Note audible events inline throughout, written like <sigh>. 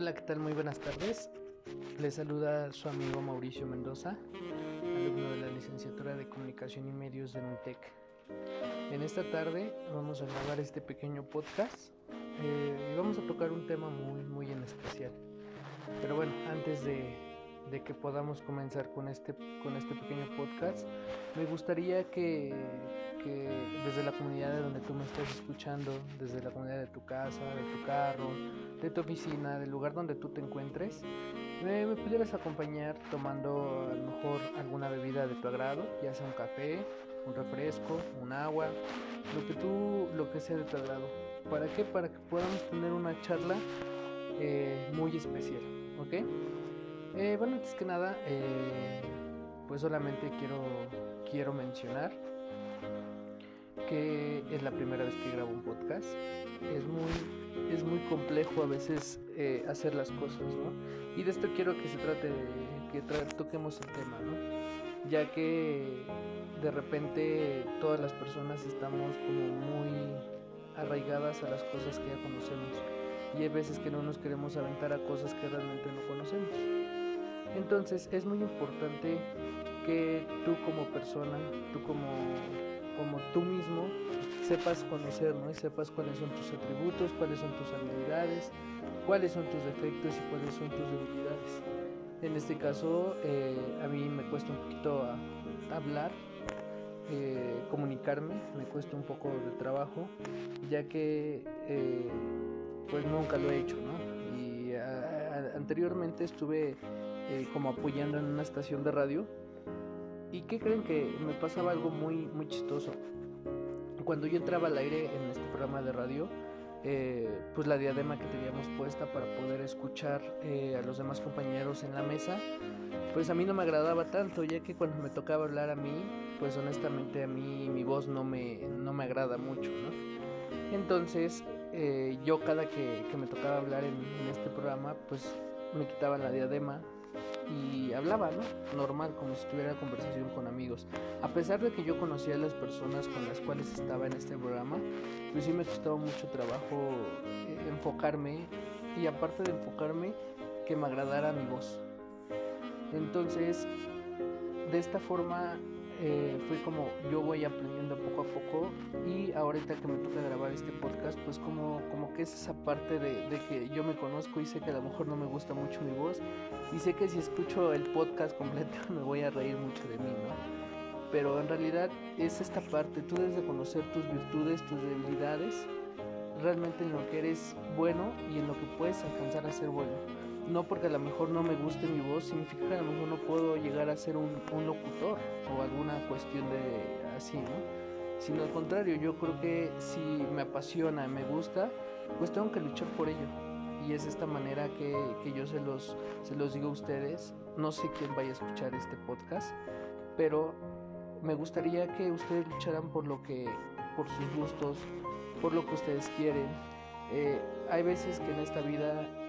Hola, ¿qué tal? Muy buenas tardes. Les saluda su amigo Mauricio Mendoza, alumno de la licenciatura de Comunicación y Medios de UNTEC. En esta tarde vamos a grabar este pequeño podcast eh, y vamos a tocar un tema muy, muy en especial. Pero bueno, antes de, de que podamos comenzar con este, con este pequeño podcast, me gustaría que, que desde la comunidad de donde tú me estás escuchando, desde la comunidad de tu casa, de tu carro, de tu oficina, del lugar donde tú te encuentres, me, me, pudieras acompañar tomando a lo mejor alguna bebida de tu agrado, ya sea un café, un refresco, un agua, lo que tú, lo que sea de tu agrado. ¿Para qué? Para que podamos tener una charla eh, muy especial, ¿ok? Eh, bueno, antes que nada, eh, pues solamente quiero, quiero mencionar que es la primera vez que grabo un podcast. Es muy, es muy complejo a veces eh, hacer las cosas, ¿no? Y de esto quiero que se trate de que toquemos el tema, ¿no? Ya que de repente todas las personas estamos como muy arraigadas a las cosas que ya conocemos. Y hay veces que no nos queremos aventar a cosas que realmente no conocemos. Entonces es muy importante que tú como persona, tú como como tú mismo sepas conocer, ¿no? Y sepas cuáles son tus atributos, cuáles son tus habilidades, cuáles son tus defectos y cuáles son tus debilidades. En este caso, eh, a mí me cuesta un poquito hablar, eh, comunicarme, me cuesta un poco de trabajo, ya que eh, pues nunca lo he hecho, ¿no? Y a, anteriormente estuve como apoyando en una estación de radio ¿Y qué creen que me pasaba algo muy, muy chistoso? Cuando yo entraba al aire en este programa de radio, eh, pues la diadema que teníamos puesta para poder escuchar eh, a los demás compañeros en la mesa, pues a mí no me agradaba tanto, ya que cuando me tocaba hablar a mí, pues honestamente a mí mi voz no me, no me agrada mucho, ¿no? Entonces, eh, yo cada que, que, me tocaba hablar en, en este programa, pues me quitaban la diadema, y hablaba, ¿no? Normal, como si tuviera conversación con amigos. A pesar de que yo conocía a las personas con las cuales estaba en este programa, pues sí me costaba mucho trabajo eh, enfocarme y aparte de enfocarme, que me agradara mi voz. Entonces, de esta forma eh, fue como yo voy aprendiendo poco a poco y ahorita que me toca grabar este podcast pues como, como que es esa parte de, de, que yo me conozco y sé que a lo mejor no me gusta mucho mi voz y sé que si escucho el podcast completo <laughs> me voy a reír mucho de mí, ¿no? Pero en realidad es esta parte, tú debes de conocer tus virtudes, tus debilidades, realmente en lo que eres bueno y en lo que puedes alcanzar a ser bueno no porque a lo mejor no me guste mi voz, significa que a lo mejor no puedo llegar a ser un, locutor o alguna cuestión de así, ¿no? Sino al contrario, yo creo que si me apasiona, me gusta, pues tengo que luchar por ello. Y es esta manera que, que yo se los, se los digo a ustedes. No sé quién vaya a escuchar este podcast, pero me gustaría que ustedes lucharan por lo que, por sus gustos, por lo que ustedes quieren. Eh, hay veces que en esta vida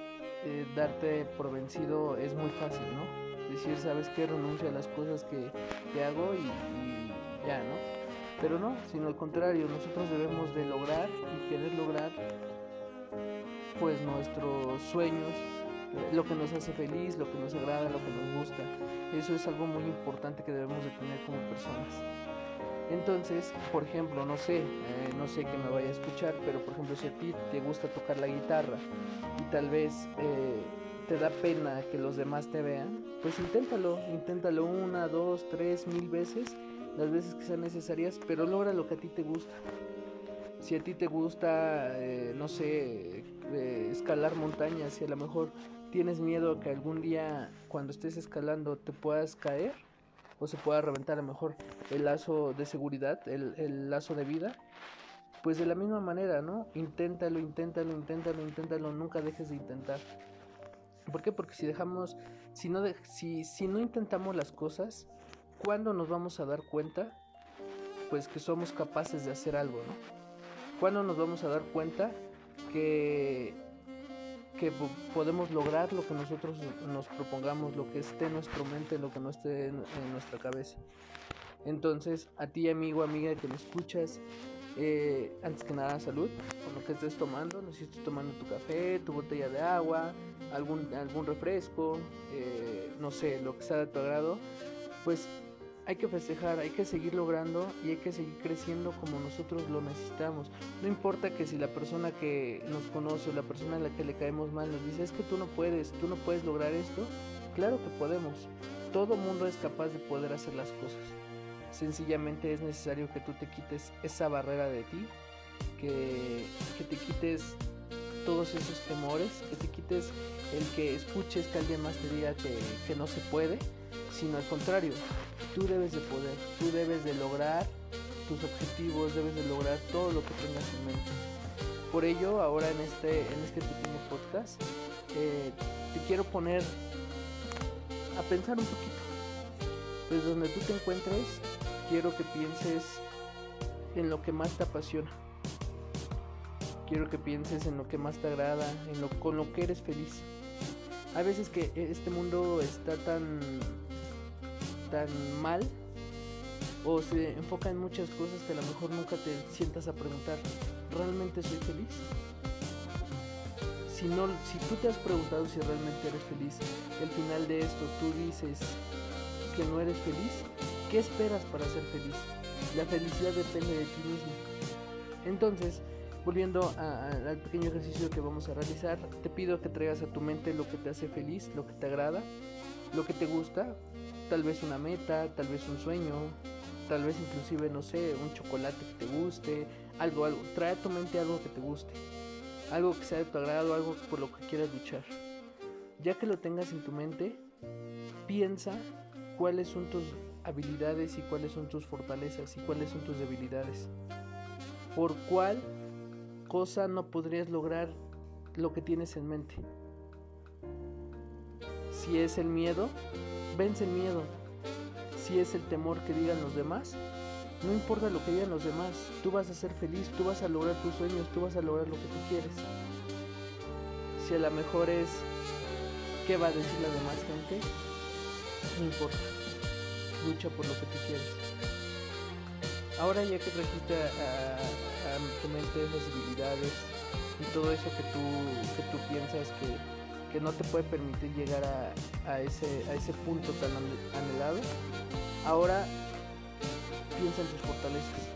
eh, darte por vencido es muy fácil, ¿no? Decir, ¿sabes qué? Renuncio a las cosas que, que hago y, y, ya, ¿no? Pero no, sino al contrario, nosotros debemos de lograr y querer lograr pues nuestros sueños, lo que nos hace feliz, lo que nos agrada, lo que nos gusta. Eso es algo muy importante que debemos de tener como personas. Entonces, por ejemplo, no sé, eh, no sé que me vaya a escuchar, pero por ejemplo, si a ti te gusta tocar la guitarra y tal vez eh, te da pena que los demás te vean, pues inténtalo, inténtalo una, dos, tres, mil veces, las veces que sean necesarias, pero logra lo que a ti te gusta. Si a ti te gusta, eh, no sé, escalar montañas y a lo mejor tienes miedo que algún día cuando estés escalando te puedas caer, o se pueda reventar a lo mejor el lazo de seguridad, el, el, lazo de vida, pues de la misma manera, ¿no? Inténtalo, inténtalo, inténtalo, inténtalo, nunca dejes de intentar. ¿Por qué? Porque si dejamos, si no, de, si, si no intentamos las cosas, ¿cuándo nos vamos a dar cuenta? Pues que somos capaces de hacer algo, ¿no? ¿Cuándo nos vamos a dar cuenta que que podemos lograr lo que nosotros nos propongamos, lo que esté en nuestra mente, lo que no esté en, en nuestra cabeza. Entonces, a ti amigo, amiga que me escuchas, eh, antes que nada salud con lo que estés tomando, no si estés tomando tu café, tu botella de agua, algún, algún refresco, eh, no sé, lo que sea de tu agrado, pues hay que festejar, hay que seguir logrando y hay que seguir creciendo como nosotros lo necesitamos. No importa que si la persona que nos conoce o la persona a la que le caemos mal nos dice es que tú no puedes, tú no puedes lograr esto, claro que podemos. Todo mundo es capaz de poder hacer las cosas. Sencillamente es necesario que tú te quites esa barrera de ti, que, te quites todos esos temores, que te quites el que escuches que alguien más te diga que no se puede, sino al contrario, tú debes de poder, tú debes de lograr tus objetivos, debes de lograr todo lo que tengas en mente. Por ello, ahora en este, en este pequeño podcast, eh, te quiero poner a pensar un poquito. Desde donde tú te encuentres, quiero que pienses en lo que más te apasiona. Quiero que pienses en lo que más te agrada, en lo, con lo que eres feliz. Hay veces que este mundo está tan tan mal o se enfoca en muchas cosas que a lo mejor nunca te sientas a preguntar, ¿realmente soy feliz? Si, no, si tú te has preguntado si realmente eres feliz, el final de esto tú dices que no eres feliz, ¿qué esperas para ser feliz? La felicidad depende de ti mismo. Entonces, volviendo al pequeño ejercicio que vamos a realizar, te pido que traigas a tu mente lo que te hace feliz, lo que te agrada, lo que te gusta, tal vez una meta, tal vez un sueño, tal vez inclusive, no sé, un chocolate que te guste, algo, algo. Trae a tu mente algo que te guste, algo que sea de tu agrado, algo por lo que quieras luchar. Ya que lo tengas en tu mente, piensa cuáles son tus habilidades y cuáles son tus fortalezas y cuáles son tus debilidades. ¿Por cuál cosa no podrías lograr lo que tienes en mente? Si es el miedo, Vence el miedo. Si es el temor que digan los demás, no importa lo que digan los demás, tú vas a ser feliz, tú vas a lograr tus sueños, tú vas a lograr lo que tú quieres. Si a lo mejor es qué va a decir la demás gente, no importa. Lucha por lo que tú quieres. Ahora ya que trajiste a, tu mente esas habilidades y todo eso que tú, que tú piensas que que no te puede permitir llegar a, ese, a ese punto tan anhelado. Ahora piensa en tus fortalezas.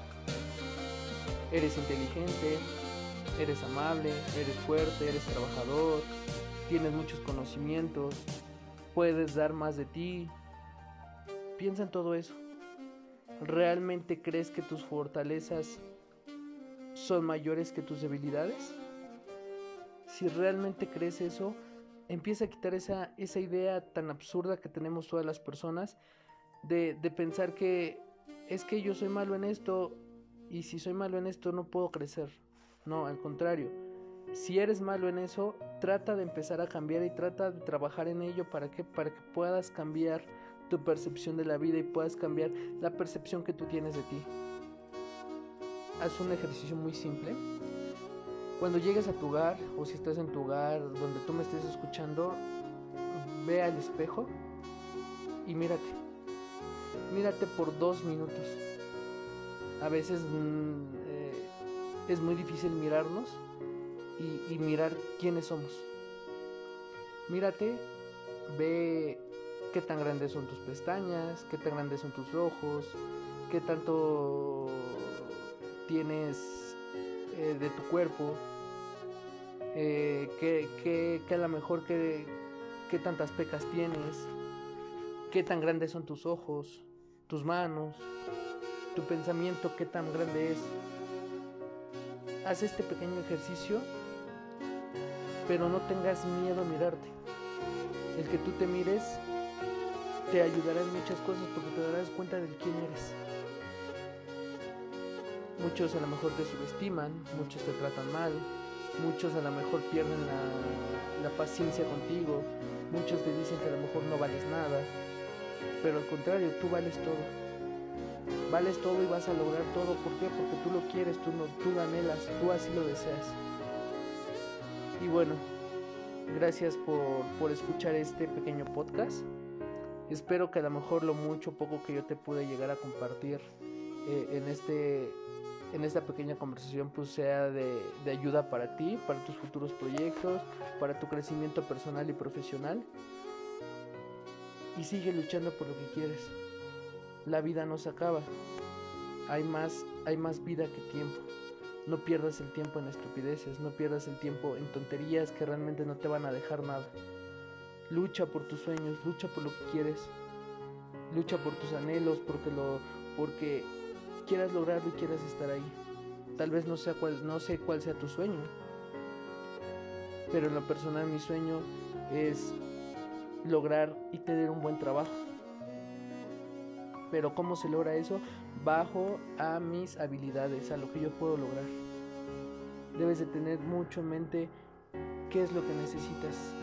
Eres inteligente, eres amable, eres fuerte, eres trabajador, tienes muchos conocimientos, puedes dar más de ti. Piensa en todo eso. ¿Realmente crees que tus fortalezas son mayores que tus debilidades? Si realmente crees eso, empieza a quitar esa, esa idea tan absurda que tenemos todas las personas de, de pensar que es que yo soy malo en esto y si soy malo en esto no puedo crecer. No, al contrario. Si eres malo en eso, trata de empezar a cambiar y trata de trabajar en ello para que para que puedas cambiar tu percepción de la vida y puedas cambiar la percepción que tú tienes de ti. Haz un ejercicio muy simple cuando llegues a tu hogar o si estás en tu hogar donde tú me estés escuchando, ve al espejo y mírate. Mírate por dos minutos. A veces mm, eh, es muy difícil mirarnos y, mirar quiénes somos. Mírate, ve qué tan grandes son tus pestañas, qué tan grandes son tus ojos, qué tanto tienes eh, de tu cuerpo, eh, que, a lo mejor que, tantas pecas tienes, qué tan grandes son tus ojos, tus manos, tu pensamiento, qué tan grande es. Haz este pequeño ejercicio, pero no tengas miedo a mirarte. El que tú te mires te ayudará en muchas cosas porque te darás cuenta de quién eres. Muchos a lo mejor te subestiman, muchos te tratan mal, muchos a lo mejor pierden la, paciencia contigo, muchos te dicen que a lo mejor no vales nada, pero al contrario, tú vales todo. Vales todo y vas a lograr todo. ¿Por qué? Porque tú lo quieres, tú, no, tú lo tú así lo deseas. Y bueno, gracias por, por escuchar este pequeño podcast. Espero que a lo mejor lo mucho o poco que yo te pude llegar a compartir eh, en este en esta pequeña conversación pues sea de, de ayuda para ti, para tus futuros proyectos, para tu crecimiento personal y profesional. Y sigue luchando por lo que quieres. La vida no se acaba. Hay más, hay más vida que tiempo. No pierdas el tiempo en estupideces, no pierdas el tiempo en tonterías que realmente no te van a dejar nada. Lucha por tus sueños, lucha por lo que quieres. Lucha por tus anhelos, porque lo porque quieras lograrlo y quieras estar ahí. Tal vez no sea cuál no sé cuál sea tu sueño. Pero en lo personal mi sueño es lograr y tener un buen trabajo. Pero ¿cómo se logra eso? Bajo a mis habilidades, a lo que yo puedo lograr. Debes de tener mucho en mente qué es lo que necesitas,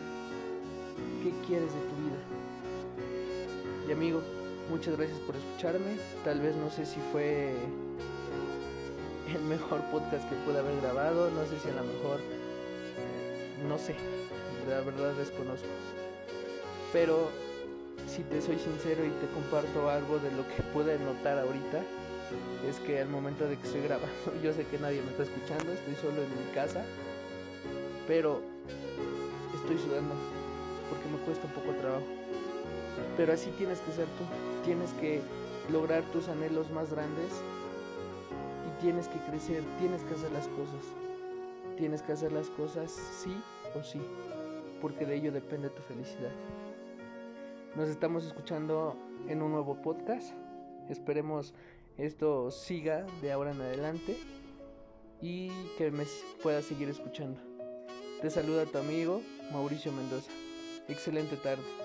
qué quieres de tu vida. Y amigo, muchas gracias por escucharme. Tal vez no sé si fue el mejor podcast que pude haber grabado, no sé si a lo mejor, no sé, la verdad desconozco. Pero si te soy sincero y te comparto algo de lo que <laughs> pude notar ahorita, es que al momento de que estoy grabando, <laughs> yo sé que nadie me está escuchando, estoy solo en mi casa, pero estoy sudando porque me cuesta un poco trabajo. Pero así tienes que ser tú, tienes que lograr tus anhelos más grandes y tienes que crecer, tienes que hacer las cosas. Tienes que hacer las cosas sí o sí, porque de ello depende tu felicidad. Nos estamos escuchando en un nuevo podcast. Esperemos esto siga de ahora en adelante y que me puedas seguir escuchando. Te saluda tu amigo Mauricio Mendoza. Excelente tarde.